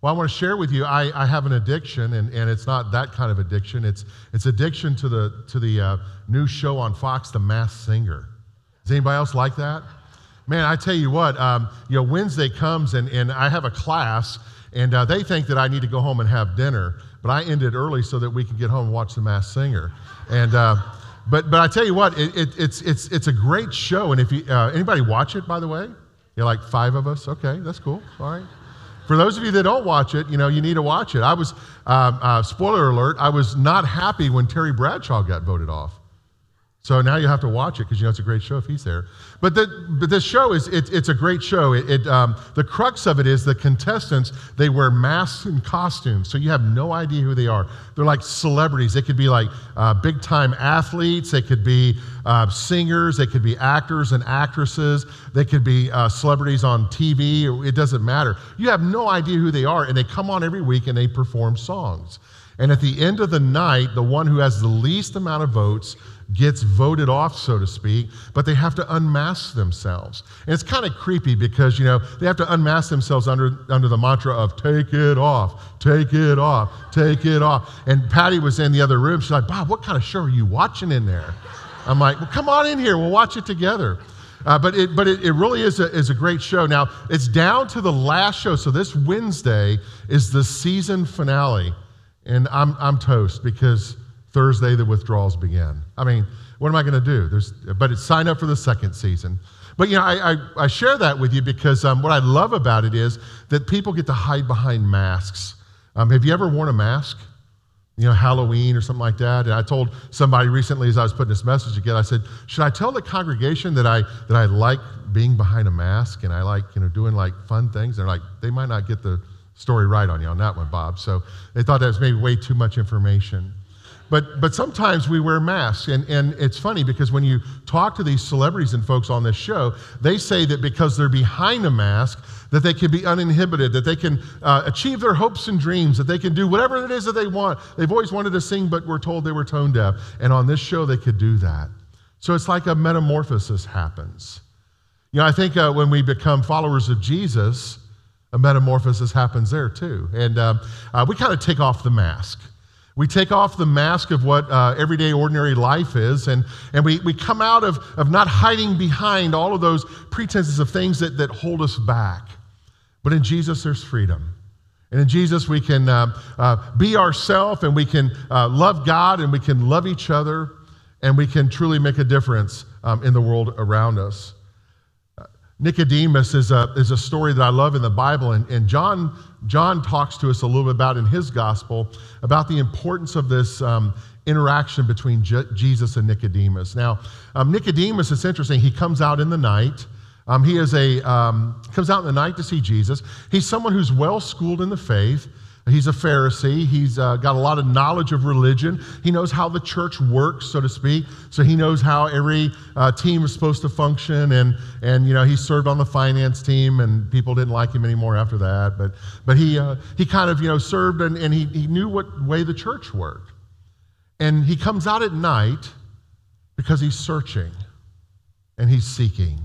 Well, I want to share with you, I, I have an addiction, and, and it's not that kind of addiction. It's, it's addiction to the, to the uh, new show on Fox, The Masked Singer. Does anybody else like that? Man, I tell you what, um, you know, Wednesday comes and, and I have a class, and uh, they think that I need to go home and have dinner, but I ended early so that we can get home and watch The Masked Singer. And, uh, but, but I tell you what, it, it, it's, it's, it's a great show. And if you, uh, anybody watch it, by the way? You're like five of us? Okay, that's cool. All right. For those of you that don't watch it, you know, you need to watch it. I was, uh, uh, spoiler alert, I was not happy when Terry Bradshaw got voted off. So now you have to watch it because you know it's a great show if he's there. But, the, but this show is it, it's a great show. It, it um, the crux of it is the contestants they wear masks and costumes, so you have no idea who they are. They're like celebrities. They could be like uh, big time athletes. They could be uh, singers. They could be actors and actresses. They could be uh, celebrities on TV. It doesn't matter. You have no idea who they are, and they come on every week and they perform songs. And at the end of the night, the one who has the least amount of votes gets voted off, so to speak, but they have to unmask themselves. And it's kind of creepy because, you know, they have to unmask themselves under, under the mantra of take it off, take it off, take it off. And Patty was in the other room. She's like, Bob, what kind of show are you watching in there? I'm like, well, come on in here. We'll watch it together. Uh, but it, but it, it really is a, is a great show. Now, it's down to the last show. So this Wednesday is the season finale. And I'm, I'm toast because Thursday, the withdrawals begin. I mean, what am I going to do? There's, but it's sign up for the second season. But you know, I, I, I share that with you because um, what I love about it is that people get to hide behind masks. Um, have you ever worn a mask? You know, Halloween or something like that. And I told somebody recently as I was putting this message together, I said, should I tell the congregation that I that I like being behind a mask and I like, you know, doing like fun things? They're like, they might not get the story right on you on that one, Bob. So they thought that was maybe way too much information. But, but sometimes we wear masks. And, and it's funny because when you talk to these celebrities and folks on this show, they say that because they're behind a mask, that they can be uninhibited, that they can uh, achieve their hopes and dreams, that they can do whatever it is that they want. They've always wanted to sing, but were told they were tone deaf. And on this show, they could do that. So it's like a metamorphosis happens. You know, I think uh, when we become followers of Jesus, a metamorphosis happens there too. And um, uh, we kind of take off the mask. We take off the mask of what uh, everyday, ordinary life is, and, and we, we come out of, of not hiding behind all of those pretenses of things that, that hold us back. But in Jesus, there's freedom. And in Jesus, we can uh, uh, be ourselves and we can uh, love God and we can love each other and we can truly make a difference um, in the world around us. Nicodemus is a, is a story that I love in the Bible, and, and John, John talks to us a little bit about in his gospel about the importance of this um, interaction between Je- Jesus and Nicodemus. Now, um, Nicodemus, it's interesting, he comes out in the night. Um, he is a, um, comes out in the night to see Jesus. He's someone who's well schooled in the faith. He's a Pharisee. He's uh, got a lot of knowledge of religion. He knows how the church works, so to speak. So he knows how every uh, team is supposed to function. And, and, you know, he served on the finance team, and people didn't like him anymore after that. But, but he, uh, he kind of, you know, served, and, and he, he knew what way the church worked. And he comes out at night because he's searching and he's seeking.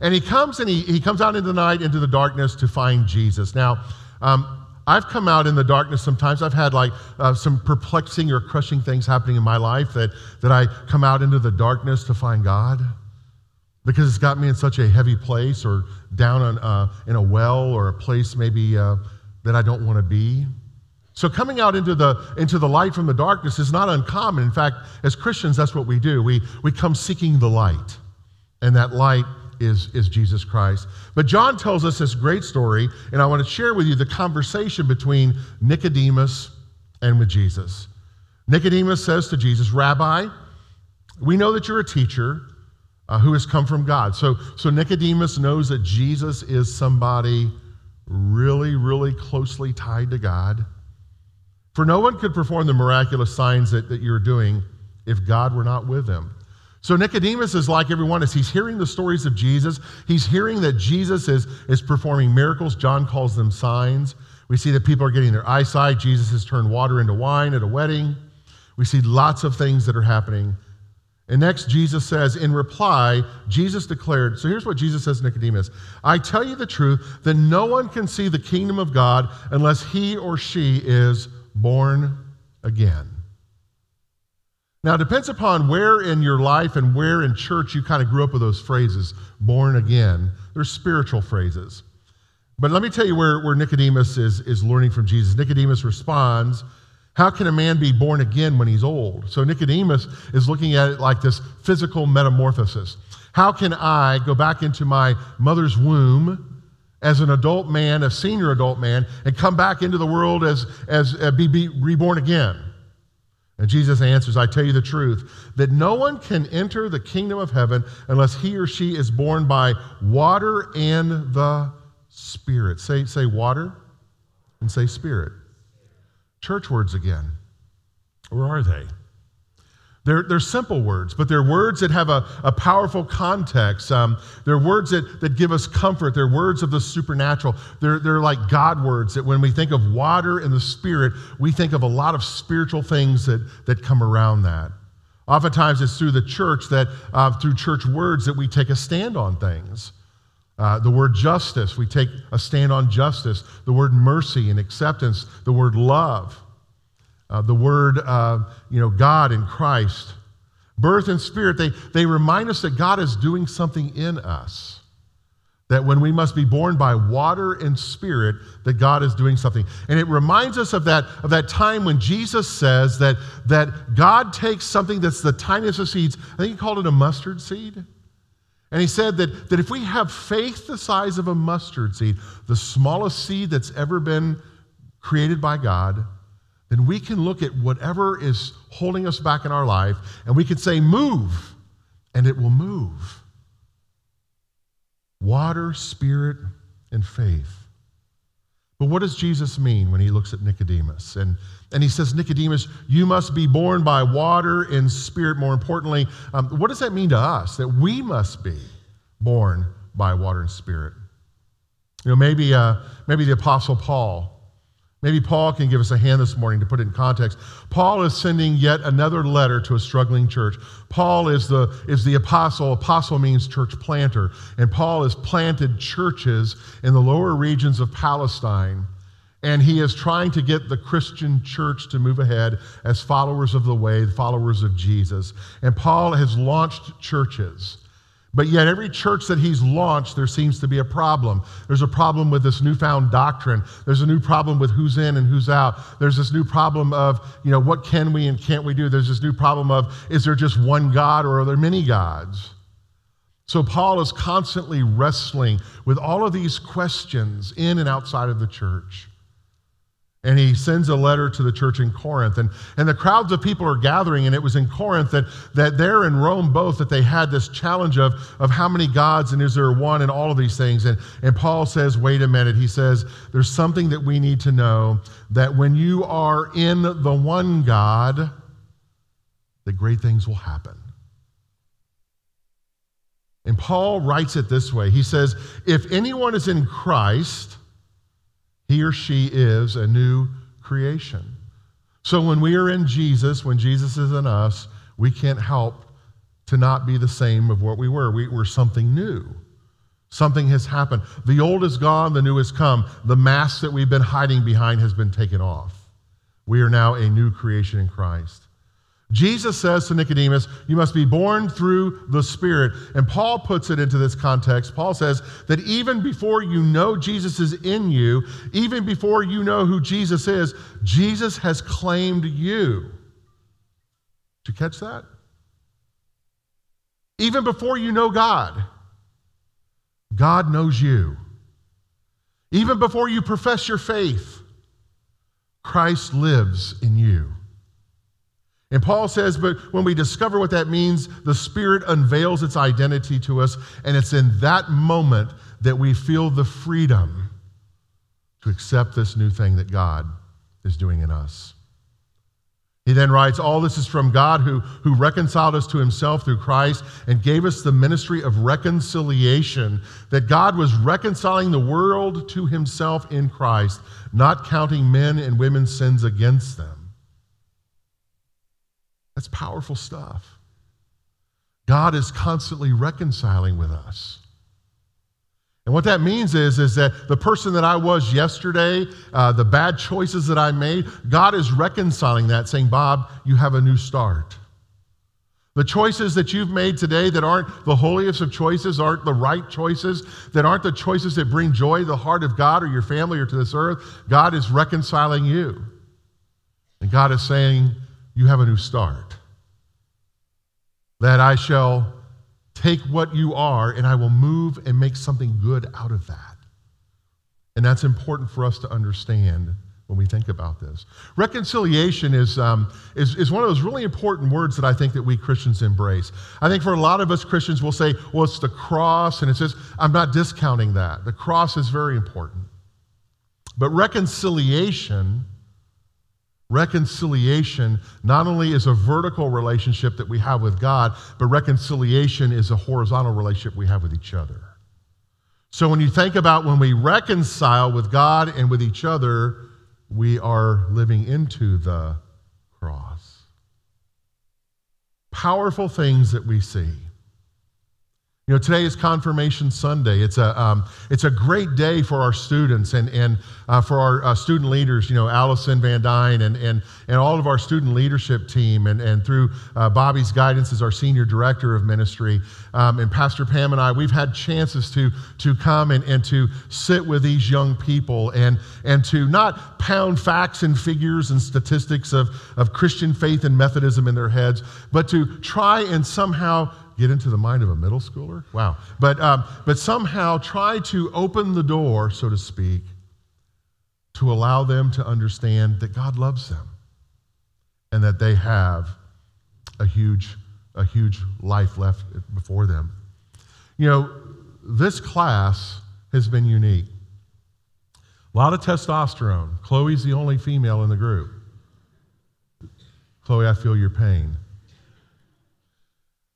And he comes and he, he comes out into the night, into the darkness to find Jesus. Now, um, I've come out in the darkness sometimes. I've had like uh, some perplexing or crushing things happening in my life that, that I come out into the darkness to find God because it's got me in such a heavy place or down on, uh, in a well or a place maybe uh, that I don't want to be. So coming out into the, into the light from the darkness is not uncommon. In fact, as Christians, that's what we do. We, we come seeking the light, and that light is, is Jesus Christ. But John tells us this great story, and I want to share with you the conversation between Nicodemus and with Jesus. Nicodemus says to Jesus, Rabbi, we know that you're a teacher uh, who has come from God. So, so Nicodemus knows that Jesus is somebody really, really closely tied to God. For no one could perform the miraculous signs that, that you're doing if God were not with him. So Nicodemus is like everyone else. He's hearing the stories of Jesus. He's hearing that Jesus is, is performing miracles. John calls them signs. We see that people are getting their eyesight. Jesus has turned water into wine at a wedding. We see lots of things that are happening. And next, Jesus says, in reply, Jesus declared, so here's what Jesus says to Nicodemus I tell you the truth that no one can see the kingdom of God unless he or she is born again. Now, it depends upon where in your life and where in church you kind of grew up with those phrases, born again. They're spiritual phrases. But let me tell you where, where Nicodemus is, is learning from Jesus. Nicodemus responds, How can a man be born again when he's old? So Nicodemus is looking at it like this physical metamorphosis. How can I go back into my mother's womb as an adult man, a senior adult man, and come back into the world as, as uh, be, be reborn again? And Jesus answers, I tell you the truth, that no one can enter the kingdom of heaven unless he or she is born by water and the Spirit. Say, say water and say spirit. Church words again. Where are they? They're, they're simple words, but they're words that have a, a powerful context. Um, they're words that, that give us comfort. They're words of the supernatural. They're, they're like God words that when we think of water and the Spirit, we think of a lot of spiritual things that, that come around that. Oftentimes, it's through the church that, uh, through church words, that we take a stand on things. Uh, the word justice, we take a stand on justice. The word mercy and acceptance. The word love uh, the word, uh, you know, God in Christ. Birth and spirit, they, they remind us that God is doing something in us. That when we must be born by water and spirit, that God is doing something. And it reminds us of that, of that time when Jesus says that, that God takes something that's the tiniest of seeds, I think he called it a mustard seed. And he said that, that if we have faith the size of a mustard seed, the smallest seed that's ever been created by God, then we can look at whatever is holding us back in our life and we can say, Move, and it will move. Water, spirit, and faith. But what does Jesus mean when he looks at Nicodemus? And, and he says, Nicodemus, you must be born by water and spirit. More importantly, um, what does that mean to us? That we must be born by water and spirit. You know, maybe, uh, maybe the Apostle Paul Maybe Paul can give us a hand this morning to put it in context. Paul is sending yet another letter to a struggling church. Paul is the, is the apostle. Apostle means church planter. And Paul has planted churches in the lower regions of Palestine. And he is trying to get the Christian church to move ahead as followers of the way, followers of Jesus. And Paul has launched churches. But yet, every church that he's launched, there seems to be a problem. There's a problem with this newfound doctrine. There's a new problem with who's in and who's out. There's this new problem of, you know, what can we and can't we do? There's this new problem of, is there just one God or are there many gods? So, Paul is constantly wrestling with all of these questions in and outside of the church. And he sends a letter to the church in Corinth. And, and the crowds of people are gathering, and it was in Corinth that, that there in Rome both that they had this challenge of, of how many gods and is there one and all of these things. And, and Paul says, wait a minute. He says, there's something that we need to know that when you are in the one God, that great things will happen. And Paul writes it this way He says, If anyone is in Christ, he or she is a new creation. So when we are in Jesus, when Jesus is in us, we can't help to not be the same of what we were. We, we're something new. Something has happened. The old is gone, the new has come. The mask that we've been hiding behind has been taken off. We are now a new creation in Christ. Jesus says to Nicodemus, You must be born through the Spirit. And Paul puts it into this context. Paul says that even before you know Jesus is in you, even before you know who Jesus is, Jesus has claimed you. Did you catch that? Even before you know God, God knows you. Even before you profess your faith, Christ lives in you. And Paul says, but when we discover what that means, the Spirit unveils its identity to us, and it's in that moment that we feel the freedom to accept this new thing that God is doing in us. He then writes, All this is from God who, who reconciled us to himself through Christ and gave us the ministry of reconciliation, that God was reconciling the world to himself in Christ, not counting men and women's sins against them. That's powerful stuff. God is constantly reconciling with us. And what that means is, is that the person that I was yesterday, uh, the bad choices that I made, God is reconciling that, saying, Bob, you have a new start. The choices that you've made today that aren't the holiest of choices, aren't the right choices, that aren't the choices that bring joy to the heart of God or your family or to this earth, God is reconciling you. And God is saying, You have a new start. That I shall take what you are and I will move and make something good out of that. And that's important for us to understand when we think about this. Reconciliation is, um, is, is one of those really important words that I think that we Christians embrace. I think for a lot of us Christians, we'll say, well, it's the cross, and it says, I'm not discounting that. The cross is very important. But reconciliation Reconciliation not only is a vertical relationship that we have with God, but reconciliation is a horizontal relationship we have with each other. So when you think about when we reconcile with God and with each other, we are living into the cross. Powerful things that we see. You know, today is Confirmation Sunday. It's a, um, it's a great day for our students and, and uh, for our uh, student leaders, you know, Allison Van Dyne and, and, and all of our student leadership team, and, and through uh, Bobby's guidance as our senior director of ministry, um, and Pastor Pam and I, we've had chances to, to come and, and to sit with these young people and, and to not pound facts and figures and statistics of, of Christian faith and Methodism in their heads, but to try and somehow get into the mind of a middle schooler? Wow. But, um, but somehow try to open the door, so to speak, to allow them to understand that God loves them and that they have a huge, a huge life left before them. You know, this class has been unique. A lot of testosterone. Chloe's the only female in the group. Chloe, I feel your pain.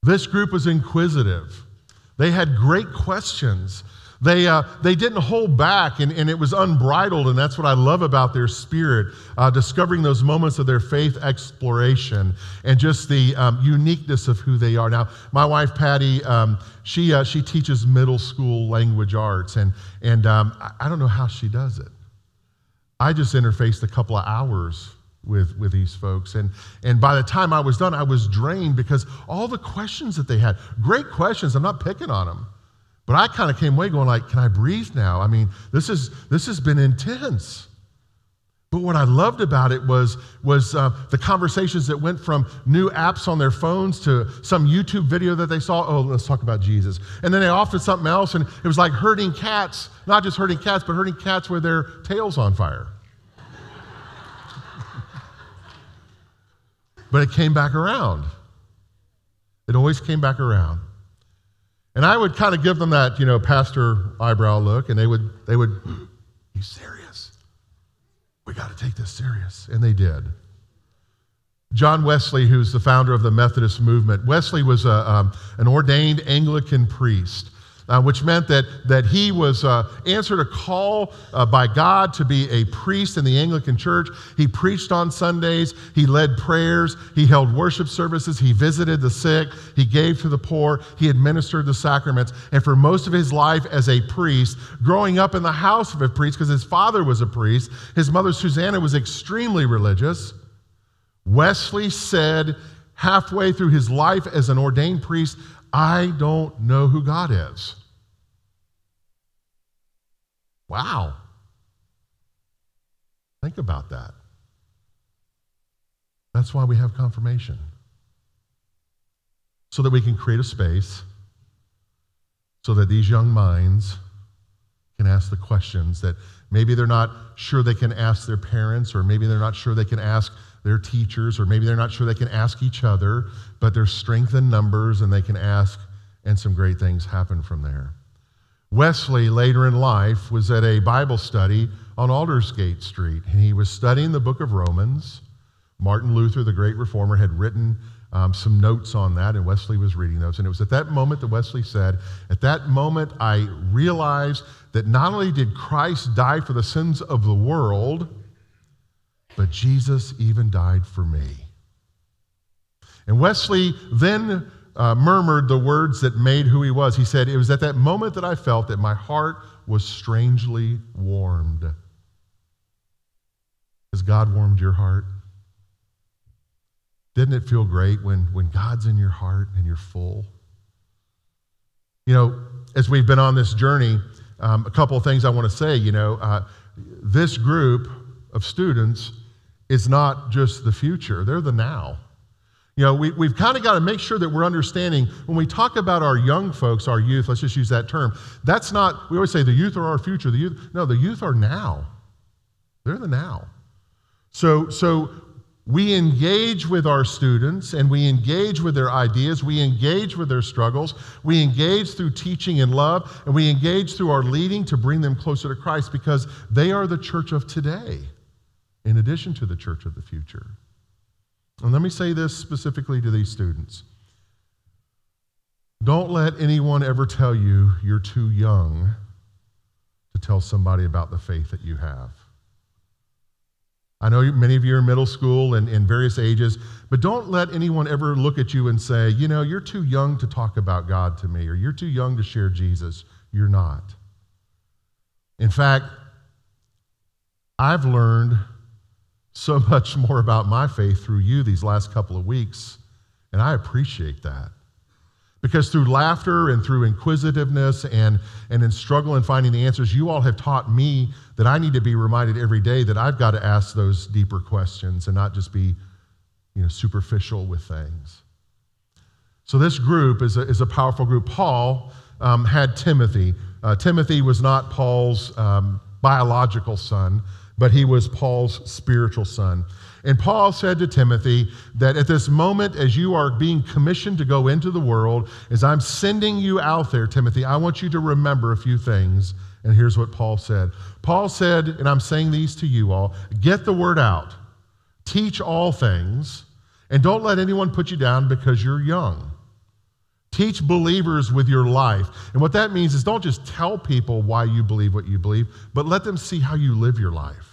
This group was inquisitive. They had great questions. They, uh, they didn't hold back, and, and it was unbridled, and that's what I love about their spirit, uh, discovering those moments of their faith exploration and just the um, uniqueness of who they are. Now, my wife, Patty, um, she, uh, she teaches middle school language arts, and, and um, I don't know how she does it. I just interfaced a couple of hours with, with these folks. And, and by the time I was done, I was drained because all the questions that they had, great questions, I'm not picking on them. But I kind of came away going like, can I breathe now? I mean, this, is, this has been intense. But what I loved about it was, was uh, the conversations that went from new apps on their phones to some YouTube video that they saw. Oh, let's talk about Jesus. And then they offered something else, and it was like herding cats, not just herding cats, but herding cats with their tails on fire. But it came back around. It always came back around. And I would kind of give them that, you know, pastor eyebrow look, and they would, they would, you serious? We got to take this serious. And they did. John Wesley, who's the founder of the Methodist movement, Wesley was a, um, an ordained Anglican priest uh, which meant that, that he was uh, answered a call uh, by God to be a priest in the Anglican Church. He preached on Sundays, he led prayers, he held worship services, he visited the sick, he gave to the poor, he administered the sacraments. And for most of his life as a priest, growing up in the house of a priest, because his father was a priest, his mother Susanna was extremely religious. Wesley said, halfway through his life as an ordained priest, I don't know who God is. Wow. Think about that. That's why we have confirmation. So that we can create a space so that these young minds can ask the questions that maybe they're not sure they can ask their parents, or maybe they're not sure they can ask their teachers, or maybe they're not sure they can ask each other, but there's strength in numbers and they can ask, and some great things happen from there. Wesley, later in life, was at a Bible study on Aldersgate Street, and he was studying the book of Romans. Martin Luther, the great reformer, had written um, some notes on that, and Wesley was reading those. And it was at that moment that Wesley said, At that moment, I realized that not only did Christ die for the sins of the world, but Jesus even died for me. And Wesley then uh, murmured the words that made who he was. He said, It was at that moment that I felt that my heart was strangely warmed. Has God warmed your heart? Didn't it feel great when, when God's in your heart and you're full? You know, as we've been on this journey, um, a couple of things I want to say. You know, uh, this group of students is not just the future, they're the now. You know, we, we've kind of got to make sure that we're understanding when we talk about our young folks, our youth, let's just use that term. That's not, we always say the youth are our future. The youth, no, the youth are now. They're the now. So, so we engage with our students and we engage with their ideas, we engage with their struggles, we engage through teaching and love, and we engage through our leading to bring them closer to Christ because they are the church of today, in addition to the church of the future. And let me say this specifically to these students don't let anyone ever tell you you're too young to tell somebody about the faith that you have. I know many of you are in middle school and in various ages, but don't let anyone ever look at you and say, you know, you're too young to talk about God to me, or you're too young to share Jesus. You're not. In fact, I've learned so much more about my faith through you these last couple of weeks, and I appreciate that. Because through laughter and through inquisitiveness and, and in struggle and finding the answers, you all have taught me that I need to be reminded every day that I've got to ask those deeper questions and not just be you know, superficial with things. So, this group is a, is a powerful group. Paul um, had Timothy. Uh, Timothy was not Paul's um, biological son, but he was Paul's spiritual son. And Paul said to Timothy that at this moment, as you are being commissioned to go into the world, as I'm sending you out there, Timothy, I want you to remember a few things. And here's what Paul said Paul said, and I'm saying these to you all get the word out, teach all things, and don't let anyone put you down because you're young. Teach believers with your life. And what that means is don't just tell people why you believe what you believe, but let them see how you live your life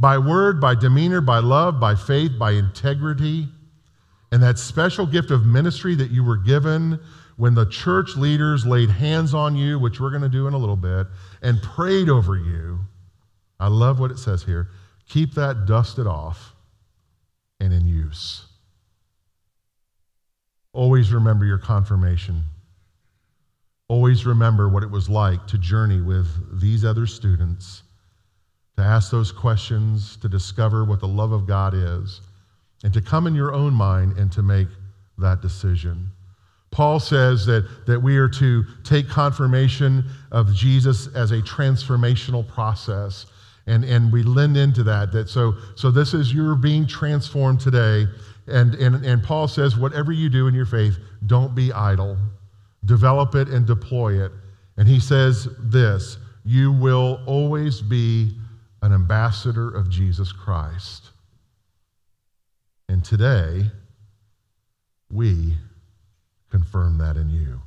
by word, by demeanor, by love, by faith, by integrity. And that special gift of ministry that you were given when the church leaders laid hands on you, which we're going to do in a little bit, and prayed over you. I love what it says here. Keep that dusted off and in use. Always remember your confirmation. Always remember what it was like to journey with these other students to ask those questions, to discover what the love of God is, and to come in your own mind and to make that decision. Paul says that, that we are to take confirmation of Jesus as a transformational process. And, and we lend into that. that so, so this is you're being transformed today. And, and, and Paul says, whatever you do in your faith, don't be idle. Develop it and deploy it. And he says this you will always be an ambassador of Jesus Christ. And today, we confirm that in you.